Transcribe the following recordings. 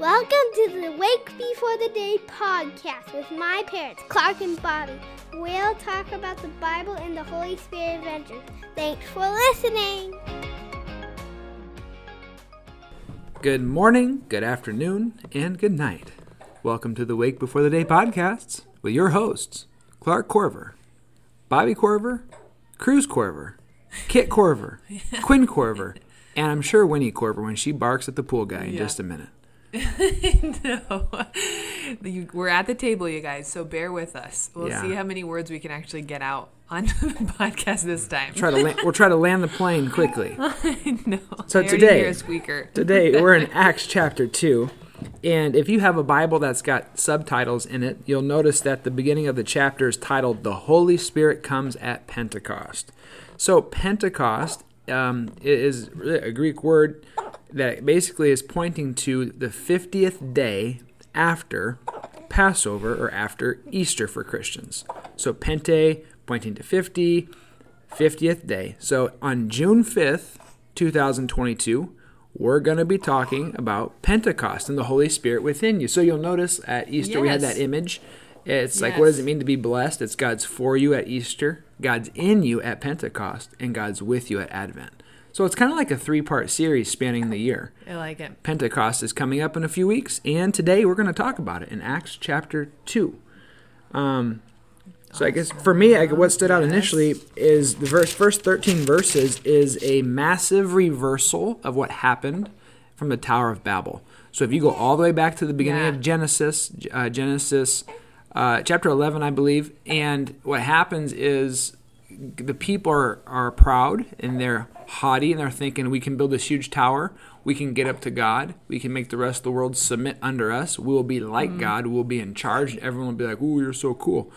Welcome to the Wake Before the Day podcast with my parents, Clark and Bobbie. We'll talk about the Bible and the Holy Spirit adventures. Thanks for listening. Good morning, good afternoon, and good night. Welcome to the Wake Before the Day podcasts with your hosts, Clark Korver, Bobbie Korver, Cruz Korver, Kit Korver, Quinn Korver, and I'm sure Winnie Korver when she barks at the pool guy in Yeah. just a minute. no. You- We're at the table, you guys, so bear with us. We'll Yeah. see how many words we can actually get out on the podcast this time. Try to la- we'll try to land the plane quickly. no. So I today- hear a squeaker. Today we're in Acts chapter 2. And if you have a Bible that's got subtitles in it, you'll notice that the beginning of the chapter is titled The Holy Spirit Comes at Pentecost. So, Pentecost um, is a Greek word that basically is pointing to the 50th day after Passover or after Easter for Christians. So, Pente pointing to 50, 50th day. So on June 5th, 2022, we're going to be talking about Pentecost and the Holy Spirit within you. So you'll notice at Easter we had that image. It's like, what does it mean to be blessed? It's God's for you at Easter, God's in you at Pentecost, and God's with you at Advent. So it's kind of like a three part series spanning the year. I like it. Pentecost is coming up in a few weeks, and today we're going to talk about it in Acts chapter 2. Um, so I guess for me, I, what stood out initially is the verse, first 13 verses is a massive reversal of what happened from the Tower of Babel. So if you go all the way back to the beginning Yeah. of Genesis, uh, Genesis uh, chapter 11, I believe, and what happens is the people are, are proud and they're haughty and they're thinking we can build this huge tower. We can get up to god. We can make the rest of the world submit under us. We will be like god. We'll be in charge. Everyone will be like oh you're so cool.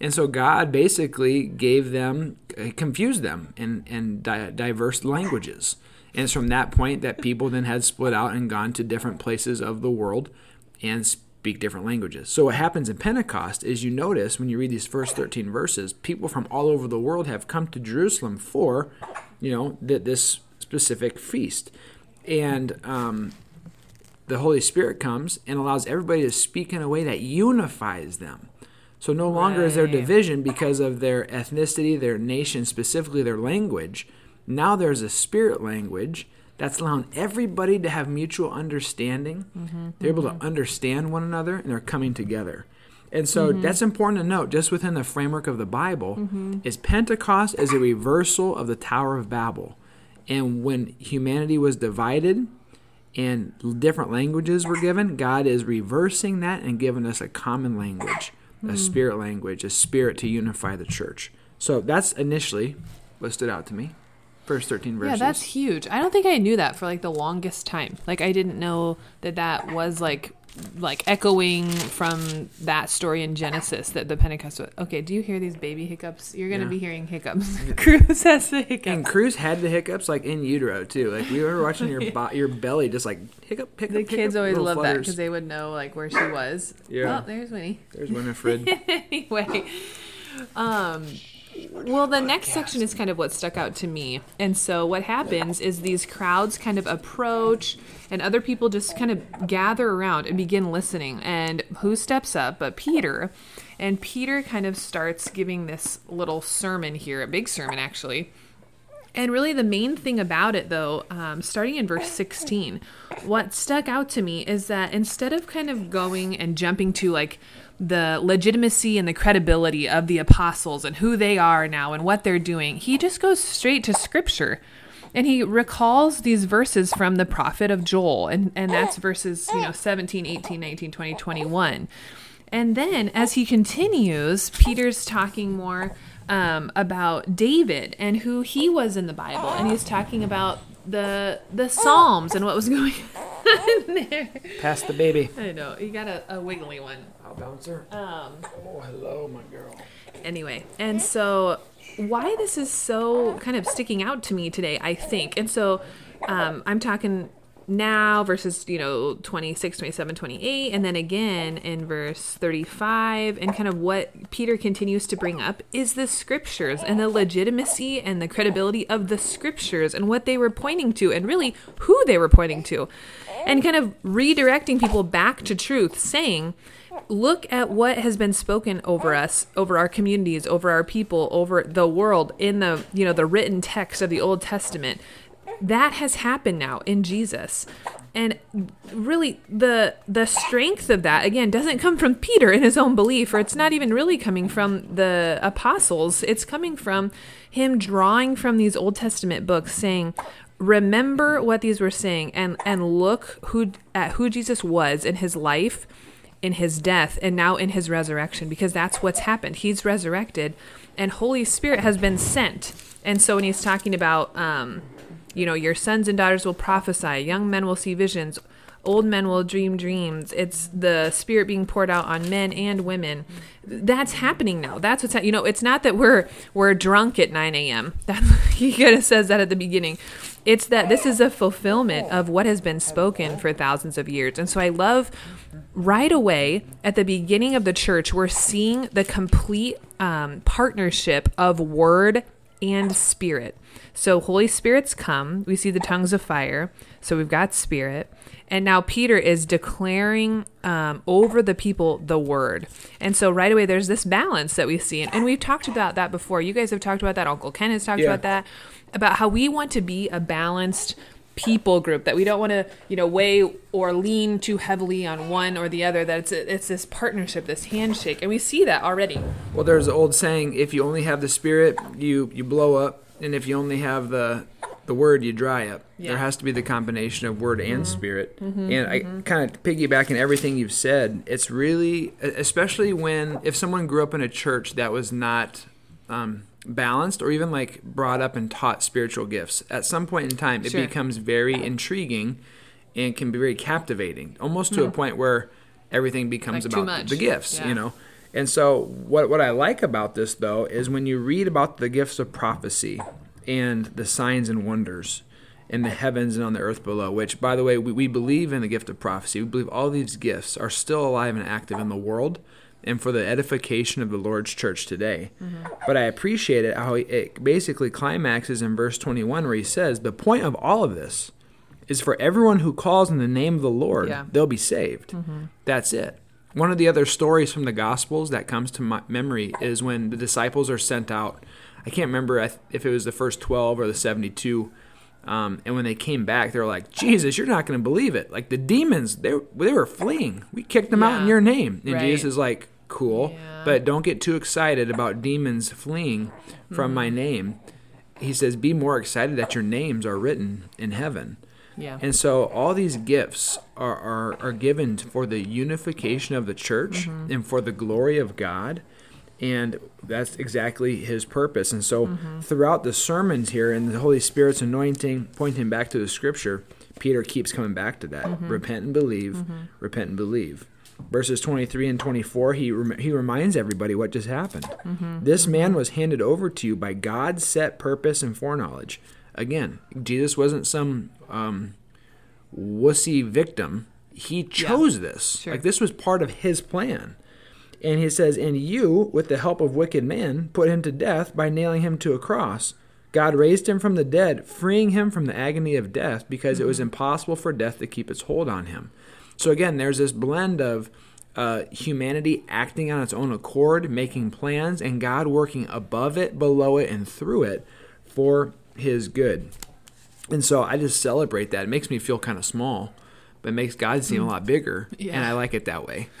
And so god basically gave them uh, confused them in, in di- diverse languages. And it's from that point that people then had split out and gone to different places of the world and speak different languages. So what happens in Pentecost is you notice when you read these first 13 verses, people from all over the world have come to Jerusalem for, you know, th- this specific feast. And um, the Holy Spirit comes and allows everybody to speak in a way that unifies them. So no longer is there division because of their ethnicity, their nation, specifically their language. Now there's a spirit language that's allowing everybody to have mutual understanding. Mm-hmm. They're able to mm-hmm. understand one another and they're coming together. And so mm-hmm. that's important to note, just within the framework of the Bible, is Pentecost is a reversal of the Tower of Babel. And when humanity was divided and different languages were given, God is reversing that and giving us a common language, a spirit language, a spirit to unify the church. So that's initially what stood out to me. First 13 verses. Yeah, that's huge. I don't think I knew that for like the longest time. Like I didn't know that that was like like echoing from that story in Genesis that the Pentecost was. Okay, do you hear these baby hiccups? You're going to Yeah. be hearing hiccups. Cruz has the hiccups. And Cruz had the hiccups like in utero too. Like we were watching your bo- your belly just like hiccup, hiccup. the hiccup, kids always love that because they would know like where she was. Yeah. Oh, there's Winnie. There's Winifred. anyway, um, well, the next section is kind of what stuck out to me. And so, what happens is these crowds kind of approach, and other people just kind of gather around and begin listening. And who steps up but Peter? And Peter kind of starts giving this little sermon here, a big sermon actually. And really, the main thing about it, though, um, starting in verse 16, what stuck out to me is that instead of kind of going and jumping to like the legitimacy and the credibility of the apostles and who they are now and what they're doing, he just goes straight to scripture. And he recalls these verses from the prophet of Joel, and, and that's verses, you know, 17, 18, 19, 20, 21. And then as he continues, Peter's talking more um, about David and who he was in the Bible, and he's talking about the the Psalms and what was going on there. Pass the baby. I know you got a, a wiggly one. I'll bounce her. Um, Oh, hello, my girl. anyway, and so why this is so kind of sticking out to me today, I think, and so um, I'm talking now versus you know 26 27 28 and then again in verse 35 and kind of what peter continues to bring up is the scriptures and the legitimacy and the credibility of the scriptures and what they were pointing to and really who they were pointing to. And kind of redirecting people back to truth, saying, look at what has been spoken over us over our communities over our people over the world in the you know the written text of the old testament that has happened now in jesus. And really the the strength of that again doesn't come from peter in his own belief or it's not even really coming from the apostles. It's coming from him drawing from these old testament books saying remember what these were saying and and look who at who jesus was in his life in his death and now in his resurrection because that's what's happened. He's resurrected and holy spirit has been sent. And so when he's talking about um, you know, your sons and daughters will prophesy, young men will see visions, old men will dream dreams. It's the spirit being poured out on men and women. That's happening now. That's what's ha- you know. It's not that we're we're drunk at 9 a.m. That he kind of says that at the beginning. It's that this is a fulfillment of what has been spoken for thousands of years. And so I love right away at the beginning of the church, we're seeing the complete um, partnership of word and spirit. So Holy Spirit's come. We see the tongues of fire. So we've got spirit. And now Peter is declaring um, over the people the word. And so right away, there's this balance that we see. And, and we've talked about that before. You guys have talked about that. Uncle Ken has talked Yeah. about that, about how we want to be a balanced people group that we don't want to you know weigh or lean too heavily on one or the other that it's it's this partnership this handshake and we see that already Well, there's an old saying: if you only have the spirit, you you blow up, and if you only have the the word, you dry up. Yeah. There has to be the combination of word and mm-hmm. spirit. Mm-hmm. And I mm-hmm. kind of piggybacking everything you've said. It's really, especially when if someone grew up in a church that was not um, balanced or even like brought up and taught spiritual gifts. At some point in time, it Sure. becomes very intriguing and can be very captivating, almost to a point where everything becomes Like about the gifts. Yeah. You know. And so, what what I like about this though is when you read about the gifts of prophecy and the signs and wonders in the heavens and on the earth below. Which, by the way, we, we believe in the gift of prophecy. We believe all these gifts are still alive and active in the world. And for the edification of the Lord's church today. Mm-hmm. But I appreciate it how it basically climaxes in verse 21 where he says, The point of all of this is for everyone who calls in the name of the Lord, Yeah. they'll be saved. Mm-hmm. That's it. One of the other stories from the Gospels that comes to my memory is when the disciples are sent out. I can't remember if it was the first 12 or the 72. Um, and when they came back, they were like, Jesus, you're not going to believe it. Like the demons, they, they were fleeing. We kicked them out in your name. And Right. Jesus is like, cool, Yeah. but don't get too excited about demons fleeing from my Mm-hmm. name. He says, be more excited that your names are written in heaven. yeah And so all these gifts are, are, are given for the unification of the church Mm-hmm. and for the glory of God. And that's exactly his purpose. And so Mm-hmm. throughout the sermons here and the Holy Spirit's anointing, pointing back to the scripture, Peter keeps coming back to that. Mm-hmm. Repent and believe, repent and believe. Verses 23 and 24, he, rem- he reminds everybody what just happened. Mm-hmm. This man was handed over to you by God's set purpose and foreknowledge. Again, Jesus wasn't some um, wussy victim. He chose this. Sure. Like this was part of his plan. And he says, And you, with the help of wicked men, put him to death by nailing him to a cross. God raised him from the dead, freeing him from the agony of death because it was impossible for death to keep its hold on him. So again, there's this blend of uh, humanity acting on its own accord, making plans, and God working above it, below it, and through it for his good. And so I just celebrate that. It makes me feel kind of small, but it makes God seem a lot bigger. And I like it that way.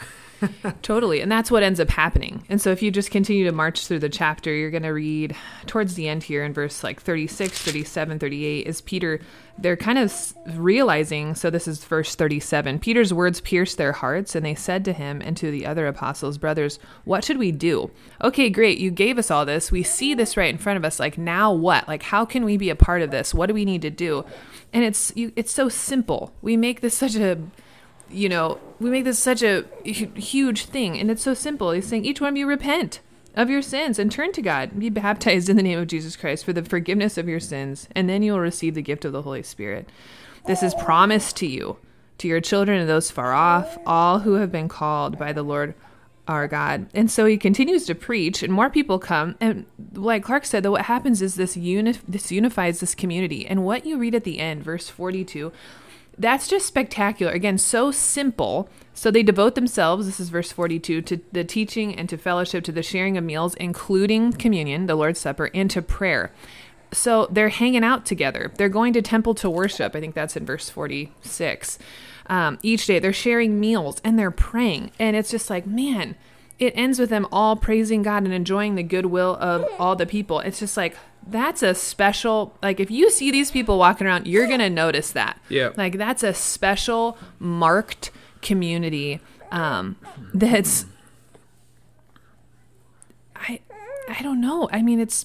Totally. And that's what ends up happening. And so if you just continue to march through the chapter, you're going to read towards the end here in verse like 36, 37, 38 is Peter they're kind of realizing, so this is verse 37. Peter's words pierced their hearts and they said to him and to the other apostles, "Brothers, what should we do?" Okay, great. You gave us all this. We see this right in front of us. Like now what? Like how can we be a part of this? What do we need to do? And it's you, it's so simple. We make this such a you know, we make this such a huge thing, and it's so simple. He's saying, each one of you repent of your sins and turn to God. Be baptized in the name of Jesus Christ for the forgiveness of your sins, and then you will receive the gift of the Holy Spirit. This is promised to you, to your children and those far off, all who have been called by the Lord our God. And so he continues to preach, and more people come. And like Clark said, though, what happens is this uni- this unifies this community. And what you read at the end, verse 42, that's just spectacular. Again, so simple. So they devote themselves, this is verse 42, to the teaching and to fellowship, to the sharing of meals, including communion, the Lord's Supper, and to prayer. So they're hanging out together. They're going to temple to worship. I think that's in verse 46. Um, each day they're sharing meals and they're praying. And it's just like, man, it ends with them all praising God and enjoying the goodwill of all the people. It's just like, that's a special like if you see these people walking around you're gonna notice that Yeah. like that's a special marked community um that's i i don't know i mean it's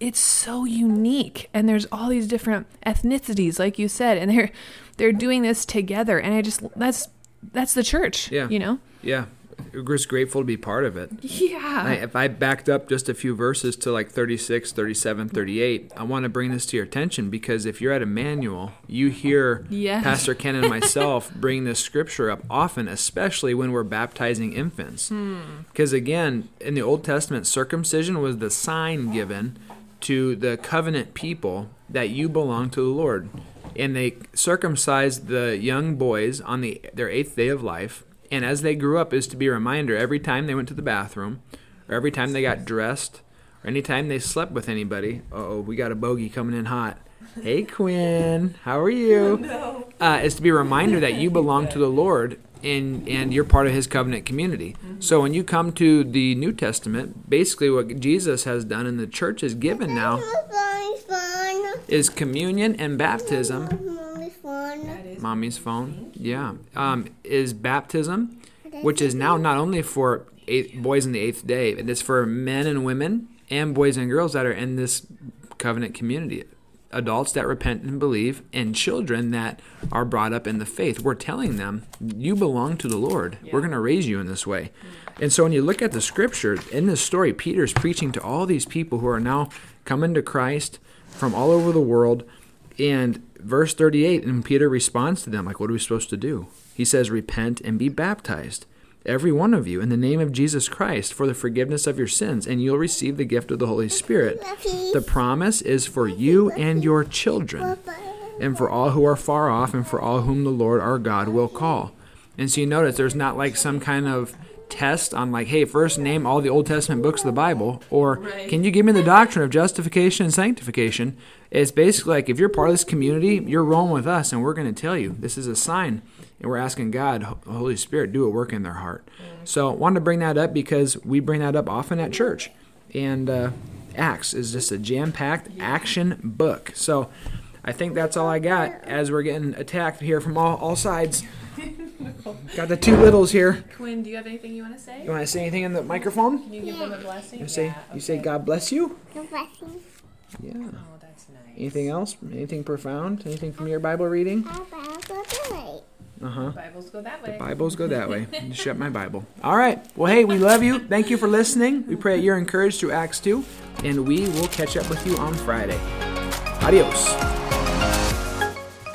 it's so unique and there's all these different ethnicities like you said and they're they're doing this together and i just that's that's the church Yeah. you know Yeah. We're just grateful to be part of it. yeah I, if I backed up just a few verses to like 36, 37, 38, I want to bring this to your attention because if you're at Emmanuel, you hear Yes. Pastor Ken and myself bring this scripture up often, especially when we're baptizing infants. Hmm. Because again, in the Old Testament, circumcision was the sign given to the covenant people that you belong to the Lord. And they circumcised the young boys on the their eighth day of life. And as they grew up, is to be a reminder every time they went to the bathroom, or every time they got dressed, or anytime they slept with anybody. Oh, we got a bogey coming in hot. Hey, Quinn, how are you? Uh, is to be a reminder that you belong to the Lord and and you're part of His covenant community. So when you come to the New Testament, basically what Jesus has done and the church is given now is communion and baptism. Mommy's phone. Yeah, um, is baptism, which is now not only for eight, boys in the eighth day, but it is for men and women and boys and girls that are in this covenant community. Adults that repent and believe, and children that are brought up in the faith. We're telling them, you belong to the Lord. We're going to raise you in this way. And so when you look at the scripture, in this story, Peter's preaching to all these people who are now coming to Christ from all over the world. And verse 38, and Peter responds to them, like, what are we supposed to do? He says, Repent and be baptized, every one of you, in the name of Jesus Christ, for the forgiveness of your sins, and you'll receive the gift of the Holy Spirit. The promise is for you and your children, and for all who are far off, and for all whom the Lord our God will call. And so you notice there's not like some kind of test on like, hey, first name all the Old Testament books of the Bible, or can you give me the doctrine of justification and sanctification? It's basically like if you're part of this community, you're rolling with us, and we're going to tell you this is a sign, and we're asking God, Holy Spirit, do a work in their heart. So, I wanted to bring that up because we bring that up often at church, and uh, Acts is just a jam-packed action book. So, I think that's all I got as we're getting attacked here from all, all sides. Got the two littles here. quinn do you have anything you want to say You want to say anything in the microphone? Can you give them a blessing You say you say God bless you. Blessing. Yeah. oh that's nice Anything else? Anything profound? Anything from your Bible reading? How about the light? Uh huh. bibles go that way The Bibles go that way. Shut my Bible. All right. Well, hey, we love you. Thank you for listening. We pray that you're encouraged through Acts 2, and we will catch up with you on Friday. Adios.